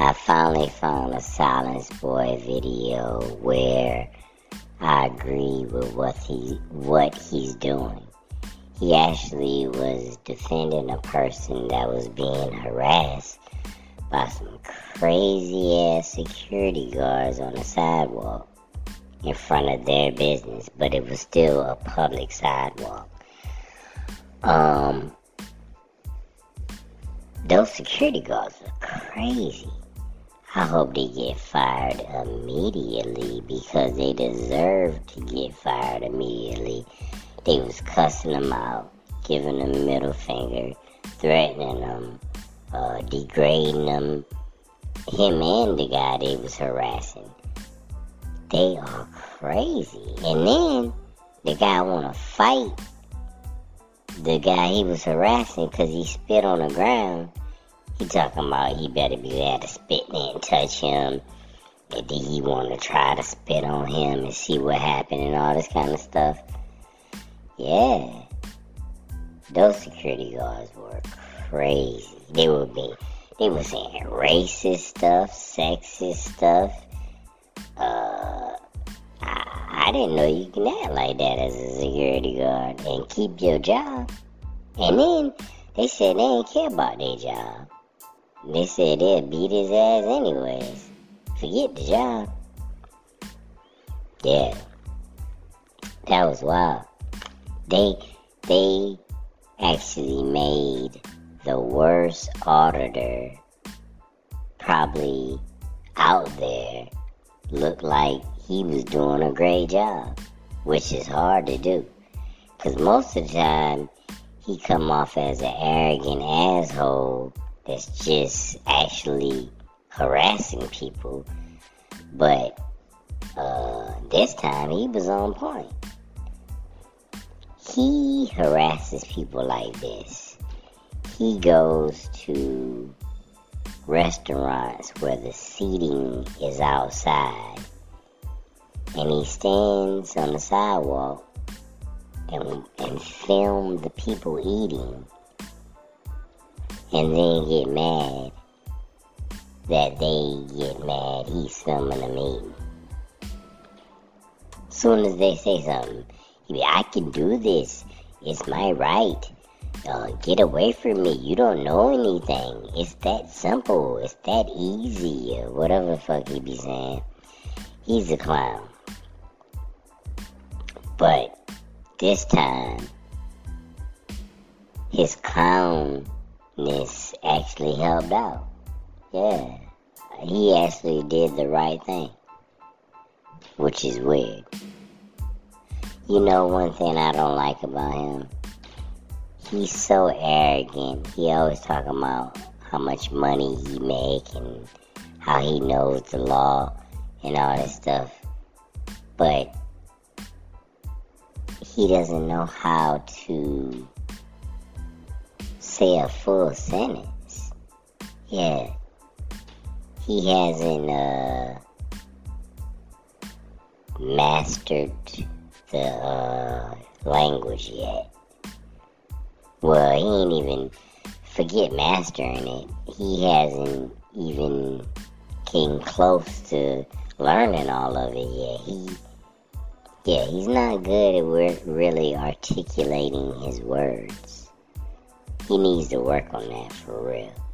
I finally found a Silence Boy video where I agree with what he what he's doing. He actually was defending a person that was being harassed by some crazy ass security guards on the sidewalk in front of their business, but it was still a public sidewalk. Um, those security guards are crazy. I hope they get fired immediately because they deserve to get fired immediately. They was cussing them out, giving them middle finger, threatening them, uh, degrading them, him and the guy they was harassing. They are crazy. And then the guy wanna fight the guy he was harassing because he spit on the ground he talking about he better be there to spit and touch him. And he want to try to spit on him and see what happened and all this kind of stuff. Yeah. Those security guards were crazy. They were being, they were saying racist stuff, sexist stuff. Uh, I, I didn't know you can act like that as a security guard and keep your job. And then they said they ain't care about their job. They said they'd beat his ass anyways. Forget the job. Yeah. That was wild. They they actually made the worst auditor probably out there look like he was doing a great job, which is hard to do. Cause most of the time he come off as an arrogant asshole that's just actually harassing people. But uh, this time he was on point. He harasses people like this. He goes to restaurants where the seating is outside and he stands on the sidewalk and, and film the people eating and then get mad that they get mad he's them eating. Soon as they say something, he be, I can do this. It's my right. Uh, get away from me. You don't know anything. It's that simple. It's that easy. Whatever the fuck he be saying. He's a clown. But this time, his clown this actually helped out. Yeah. He actually did the right thing. Which is weird. You know one thing I don't like about him? He's so arrogant. He always talking about how much money he make and how he knows the law and all this stuff. But he doesn't know how to say a full sentence. Yeah. He hasn't uh, mastered the uh, language yet. Well, he ain't even forget mastering it. He hasn't even came close to learning all of it yet. He, yeah, he's not good at really articulating his words. He needs to work on that for real.